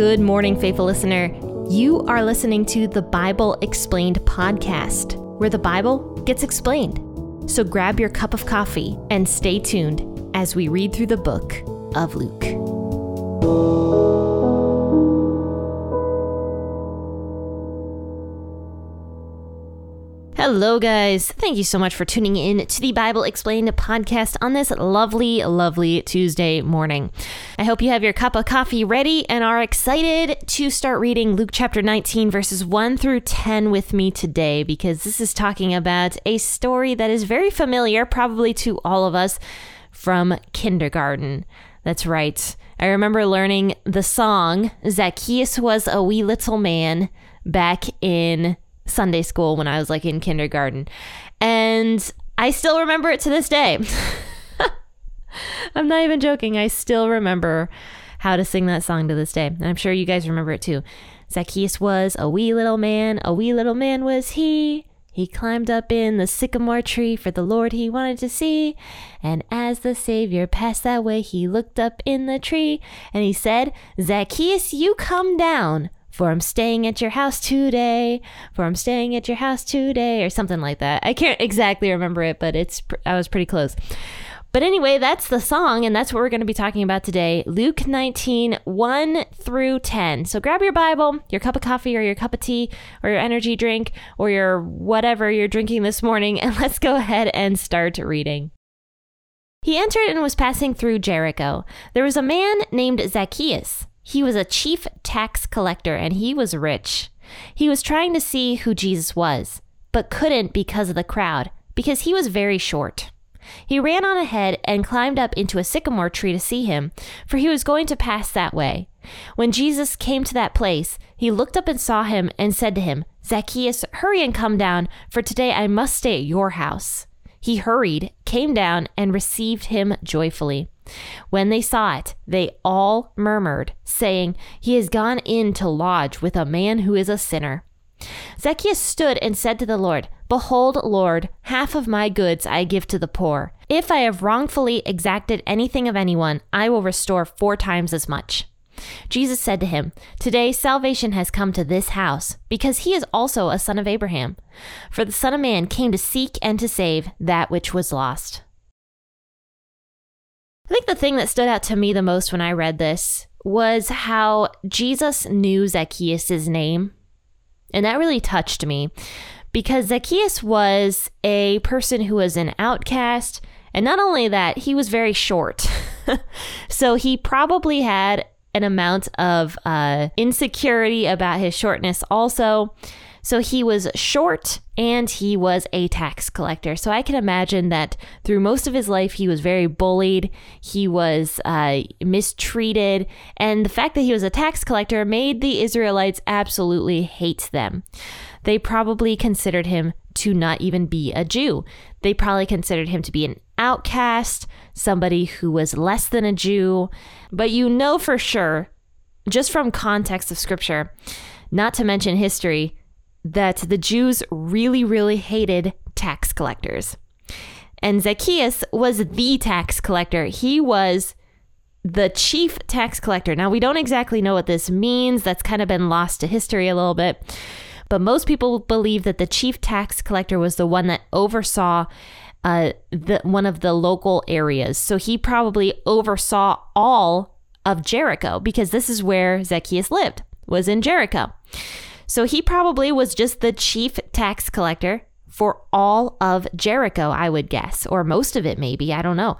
Good morning, faithful listener. You are listening to the Bible Explained podcast, where the Bible gets explained. So grab your cup of coffee and stay tuned as we read through the book of Luke. Hello, guys. Thank you so much for tuning in to the Bible Explained podcast on this lovely, lovely Tuesday morning. I hope you have your cup of coffee ready and are excited to start reading Luke chapter 19, verses 1 through 10 with me today, because this is talking about a story that is very familiar, probably to all of us, from kindergarten. That's right. I remember learning the song Zacchaeus was a wee little man back in Sunday school when I was like in kindergarten. And I still remember it to this day. I'm not even joking. I still remember how to sing that song to this day. And I'm sure you guys remember it too. Zacchaeus was a wee little man, a wee little man was he. He climbed up in the sycamore tree for the Lord he wanted to see. And as the Savior passed that way, he looked up in the tree and he said, Zacchaeus, you come down for I'm staying at your house today, for I'm staying at your house today, or something like that. I can't exactly remember it, but it's I was pretty close. But anyway, that's the song, and that's what we're going to be talking about today Luke 19, 1 through 10. So grab your Bible, your cup of coffee, or your cup of tea, or your energy drink, or your whatever you're drinking this morning, and let's go ahead and start reading. He entered and was passing through Jericho. There was a man named Zacchaeus. He was a chief tax collector and he was rich. He was trying to see who Jesus was, but couldn't because of the crowd, because he was very short. He ran on ahead and climbed up into a sycamore tree to see him, for he was going to pass that way. When Jesus came to that place, he looked up and saw him and said to him, Zacchaeus, hurry and come down, for today I must stay at your house. He hurried, came down, and received him joyfully. When they saw it, they all murmured, saying, He has gone in to lodge with a man who is a sinner. Zacchaeus stood and said to the Lord, Behold, Lord, half of my goods I give to the poor. If I have wrongfully exacted anything of anyone, I will restore four times as much. Jesus said to him, Today salvation has come to this house, because he is also a son of Abraham. For the Son of Man came to seek and to save that which was lost. I think the thing that stood out to me the most when I read this was how Jesus knew Zacchaeus' name. And that really touched me because Zacchaeus was a person who was an outcast. And not only that, he was very short. so he probably had an amount of uh, insecurity about his shortness also. So he was short and he was a tax collector. So I can imagine that through most of his life, he was very bullied, he was uh, mistreated, and the fact that he was a tax collector made the Israelites absolutely hate them. They probably considered him to not even be a Jew. They probably considered him to be an outcast, somebody who was less than a Jew. But you know for sure, just from context of scripture, not to mention history, that the Jews really, really hated tax collectors. And Zacchaeus was the tax collector. He was the chief tax collector. Now, we don't exactly know what this means. That's kind of been lost to history a little bit. But most people believe that the chief tax collector was the one that oversaw uh, the, one of the local areas. So he probably oversaw all of Jericho because this is where Zacchaeus lived, was in Jericho. So he probably was just the chief tax collector for all of Jericho, I would guess, or most of it, maybe. I don't know.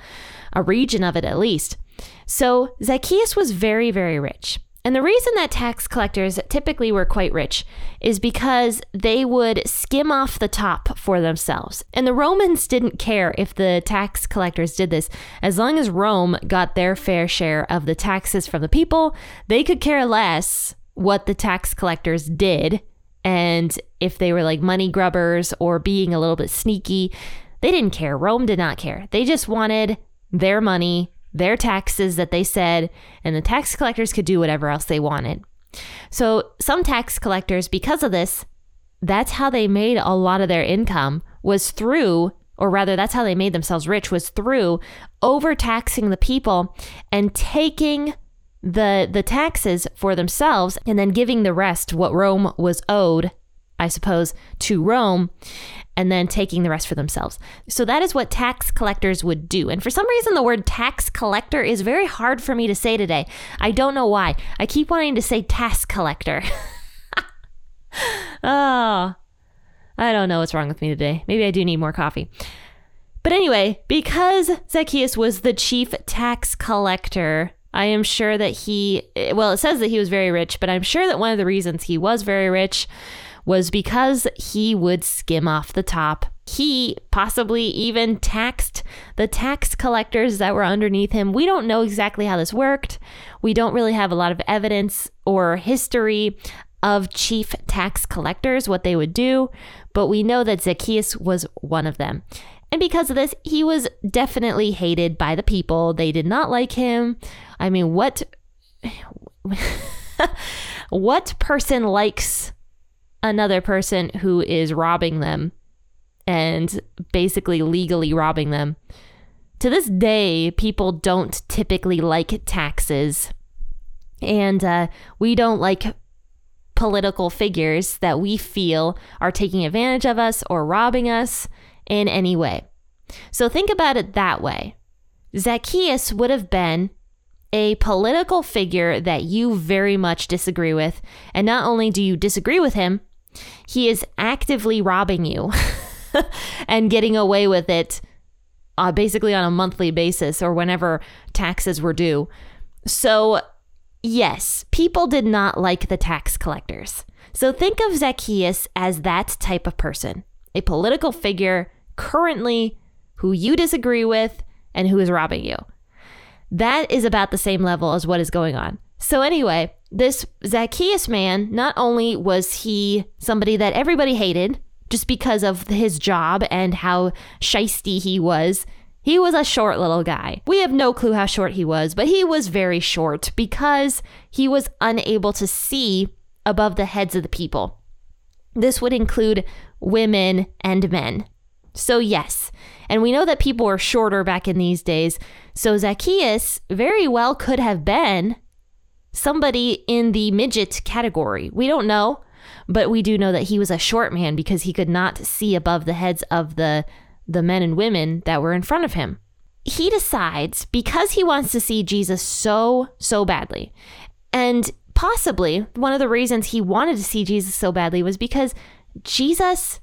A region of it at least. So Zacchaeus was very, very rich. And the reason that tax collectors typically were quite rich is because they would skim off the top for themselves. And the Romans didn't care if the tax collectors did this. As long as Rome got their fair share of the taxes from the people, they could care less what the tax collectors did and if they were like money grubbers or being a little bit sneaky. They didn't care. Rome did not care. They just wanted their money, their taxes that they said, and the tax collectors could do whatever else they wanted. So, some tax collectors, because of this, that's how they made a lot of their income was through or rather that's how they made themselves rich was through overtaxing the people and taking the the taxes for themselves and then giving the rest what Rome was owed, I suppose, to Rome and then taking the rest for themselves. So that is what tax collectors would do. And for some reason the word tax collector is very hard for me to say today. I don't know why. I keep wanting to say tax collector. oh. I don't know what's wrong with me today. Maybe I do need more coffee. But anyway, because Zacchaeus was the chief tax collector, I am sure that he, eh, well, it says that he was very rich, but I'm sure that one of the reasons he was very rich was because he would skim off the top. He possibly even taxed the tax collectors that were underneath him. We don't know exactly how this worked. We don't really have a lot of evidence or history of chief tax collectors, what they would do, but we know that Zacchaeus was one of them. And because of this, he was definitely hated by the people. They did not like him. I mean, what what person likes another person who is robbing them and basically legally robbing them? To this day, people don't typically like taxes. And uh, we don't like political figures that we feel are taking advantage of us or robbing us in any way. So think about it that way. Zacchaeus would have been a political figure that you very much disagree with. And not only do you disagree with him, he is actively robbing you and getting away with it uh, basically on a monthly basis or whenever taxes were due. So, yes, people did not like the tax collectors. So think of Zacchaeus as that type of person a political figure currently who you disagree with and who is robbing you. That is about the same level as what is going on. So, anyway, this Zacchaeus man, not only was he somebody that everybody hated just because of his job and how shisty he was, he was a short little guy. We have no clue how short he was, but he was very short because he was unable to see above the heads of the people. This would include women and men. So, yes, and we know that people were shorter back in these days. So, Zacchaeus very well could have been somebody in the midget category. We don't know, but we do know that he was a short man because he could not see above the heads of the, the men and women that were in front of him. He decides because he wants to see Jesus so, so badly, and possibly one of the reasons he wanted to see Jesus so badly was because Jesus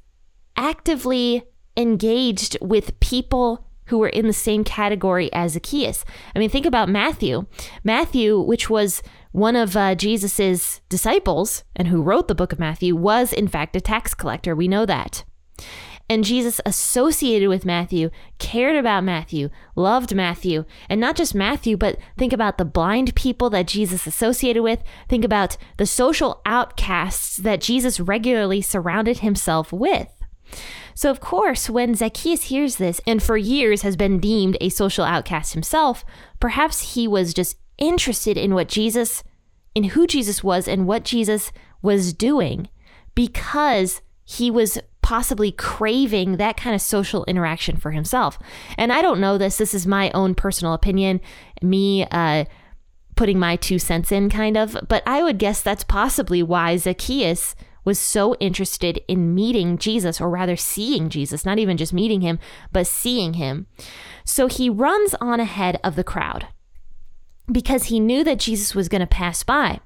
actively engaged with people who were in the same category as Zacchaeus. I mean, think about Matthew. Matthew, which was one of uh, Jesus's disciples and who wrote the book of Matthew, was in fact a tax collector. We know that. And Jesus associated with Matthew, cared about Matthew, loved Matthew, and not just Matthew, but think about the blind people that Jesus associated with. Think about the social outcasts that Jesus regularly surrounded himself with. So, of course, when Zacchaeus hears this and for years has been deemed a social outcast himself, perhaps he was just interested in what Jesus, in who Jesus was and what Jesus was doing because he was possibly craving that kind of social interaction for himself. And I don't know this, this is my own personal opinion, me uh, putting my two cents in, kind of, but I would guess that's possibly why Zacchaeus was so interested in meeting Jesus, or rather seeing Jesus, not even just meeting him, but seeing him. So he runs on ahead of the crowd because he knew that Jesus was going to pass by.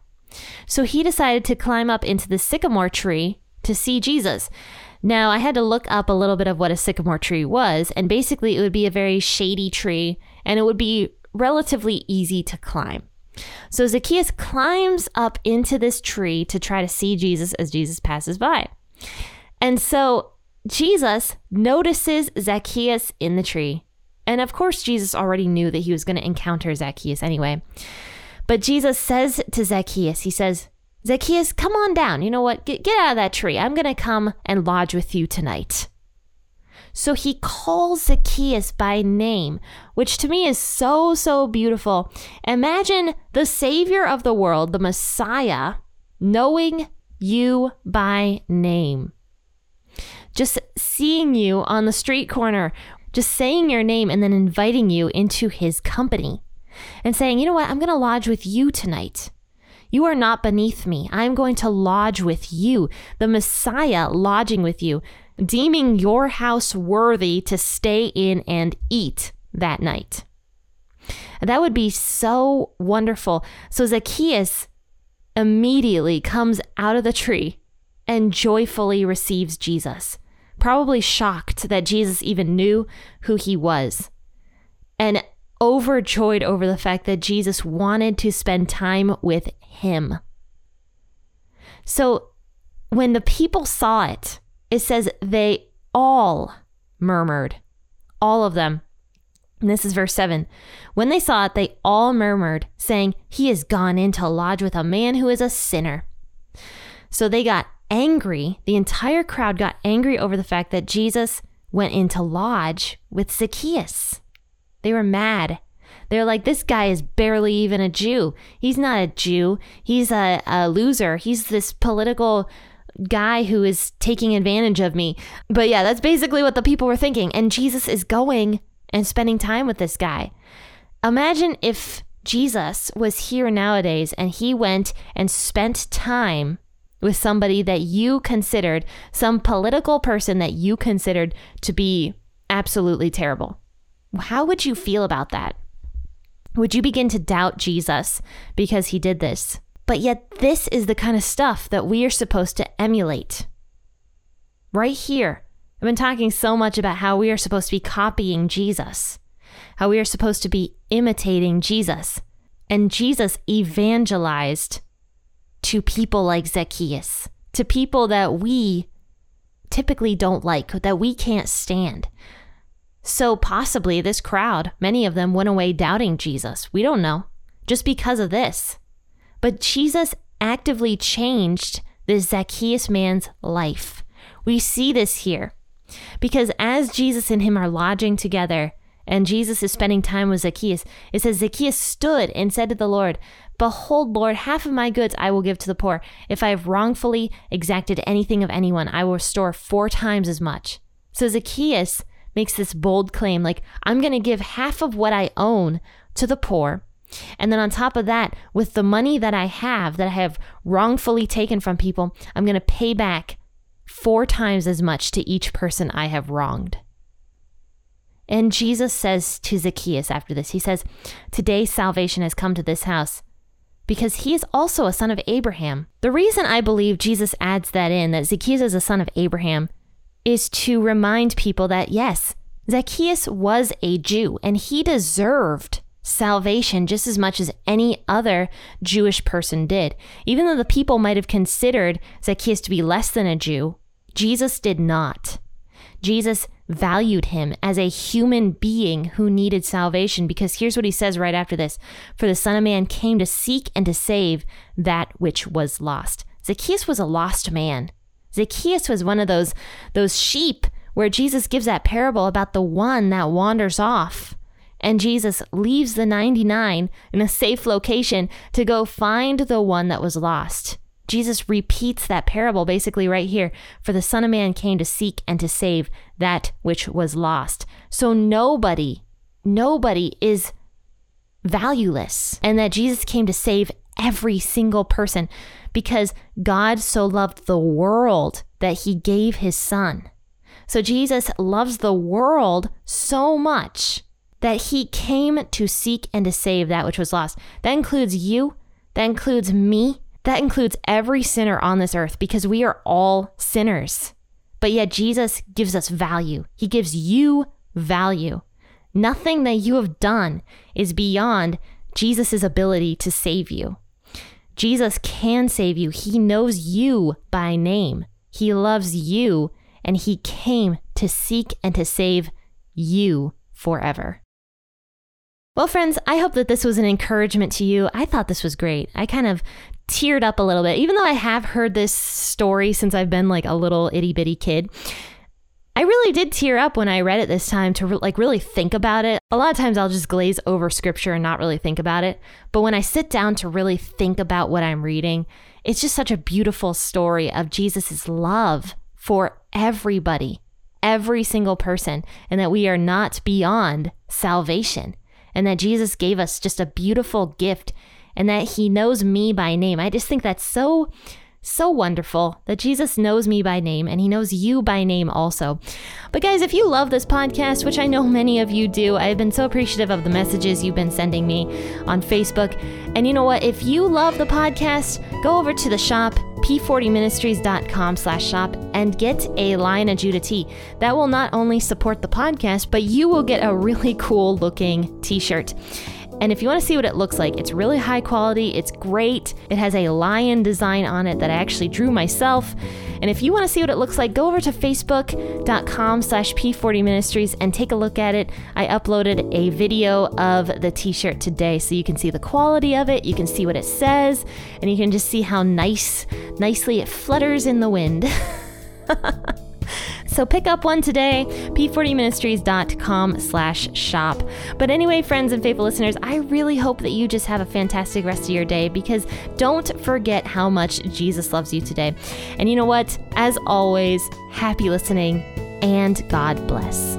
So he decided to climb up into the sycamore tree to see Jesus. Now, I had to look up a little bit of what a sycamore tree was, and basically, it would be a very shady tree and it would be relatively easy to climb. So Zacchaeus climbs up into this tree to try to see Jesus as Jesus passes by. And so Jesus notices Zacchaeus in the tree. And of course, Jesus already knew that he was going to encounter Zacchaeus anyway. But Jesus says to Zacchaeus, He says, Zacchaeus, come on down. You know what? Get, get out of that tree. I'm going to come and lodge with you tonight. So he calls Zacchaeus by name, which to me is so, so beautiful. Imagine the Savior of the world, the Messiah, knowing you by name. Just seeing you on the street corner, just saying your name and then inviting you into his company. and saying, you know what, I'm going to lodge with you tonight. You are not beneath me. I'm going to lodge with you, the Messiah lodging with you, deeming your house worthy to stay in and eat that night. That would be so wonderful. So Zacchaeus immediately comes out of the tree and joyfully receives Jesus, probably shocked that Jesus even knew who he was, and overjoyed over the fact that Jesus wanted to spend time with him. So when the people saw it, it says they all murmured, all of them. And this is verse 7. When they saw it, they all murmured, saying, He has gone in to lodge with a man who is a sinner. So they got angry. The entire crowd got angry over the fact that Jesus went into lodge with Zacchaeus. They were mad. They're like, this guy is barely even a Jew. He's not a Jew. He's a, a loser. He's this political guy who is taking advantage of me. But yeah, that's basically what the people were thinking. And Jesus is going and spending time with this guy. Imagine if Jesus was here nowadays and he went and spent time with somebody that you considered, some political person that you considered to be absolutely terrible. How would you feel about that? Would you begin to doubt Jesus because he did this? But yet, this is the kind of stuff that we are supposed to emulate. Right here. I've been talking so much about how we are supposed to be copying Jesus, how we are supposed to be imitating Jesus. And Jesus evangelized to people like Zacchaeus, to people that we typically don't like, that we can't stand. So possibly this crowd, many of them went away doubting Jesus. We don't know, just because of this. But Jesus actively changed this Zacchaeus man's life. We see this here because as Jesus and him are lodging together, and Jesus is spending time with Zacchaeus, it says Zacchaeus stood and said to the Lord, Behold, Lord, half of my goods I will give to the poor. If I have wrongfully exacted anything of anyone, I will restore four times as much. So Zacchaeus makes this bold claim like, I'm going to give half of what I own to the poor. And then on top of that, with the money that I have, that I have wrongfully taken from people, I'm going to pay back four times as much to each person I have wronged. And Jesus says to Zacchaeus after this, He says, Today salvation has come to this house because he is also a son of Abraham. The reason I believe Jesus adds that in, that Zacchaeus is a son of Abraham, is to remind people that yes, Zacchaeus was a Jew and he deserved salvation just as much as any other Jewish person did. Even though the people might have considered Zacchaeus to be less than a Jew, Jesus did not. Jesus valued him as a human being who needed salvation because here's what he says right after this For the Son of Man came to seek and to save that which was lost. Zacchaeus was a lost man. Zacchaeus was one of those, those sheep where Jesus gives that parable about the one that wanders off. And Jesus leaves the 99 in a safe location to go find the one that was lost. Jesus repeats that parable basically right here. For the Son of Man came to seek and to save that which was lost. So nobody, nobody is valueless. And that Jesus came to save every single person because God so loved the world that he gave his son. So Jesus loves the world so much that he came to seek and to save that which was lost. That includes you, that includes me, that includes every sinner on this earth because we are all sinners. But yet Jesus gives us value. He gives you value. Nothing that you have done is beyond Jesus' ability to save you. Jesus can save you. He knows you by name. He loves you, and He came to seek and to save you forever. Well, friends, I hope that this was an encouragement to you. I thought this was great. I kind of teared up a little bit, even though I have heard this story since I've been like a little itty bitty kid. I really did tear up when I read it this time to like really think about it. A lot of times I'll just glaze over scripture and not really think about it. But when I sit down to really think about what I'm reading, it's just such a beautiful story of Jesus' love for everybody, every single person, and that we are not beyond salvation and that Jesus gave us just a beautiful gift and that he knows me by name. I just think that's so so wonderful that Jesus knows me by name and he knows you by name also. But guys, if you love this podcast, which I know many of you do, I've been so appreciative of the messages you've been sending me on Facebook. And you know what? If you love the podcast, go over to the shop p40ministries.com slash shop and get a Lion of Judah tee. That will not only support the podcast, but you will get a really cool looking t-shirt. And if you want to see what it looks like, it's really high quality. It's great. It has a lion design on it that I actually drew myself. And if you want to see what it looks like, go over to facebook.com slash p40ministries and take a look at it. I uploaded a video of the t-shirt today so you can see the quality of it, you can see what it says, and you can just see how nice, nicely it flutters in the wind. So pick up one today, p40ministries.com slash shop. But anyway, friends and faithful listeners, I really hope that you just have a fantastic rest of your day because don't forget how much Jesus loves you today. And you know what? As always, happy listening and God bless.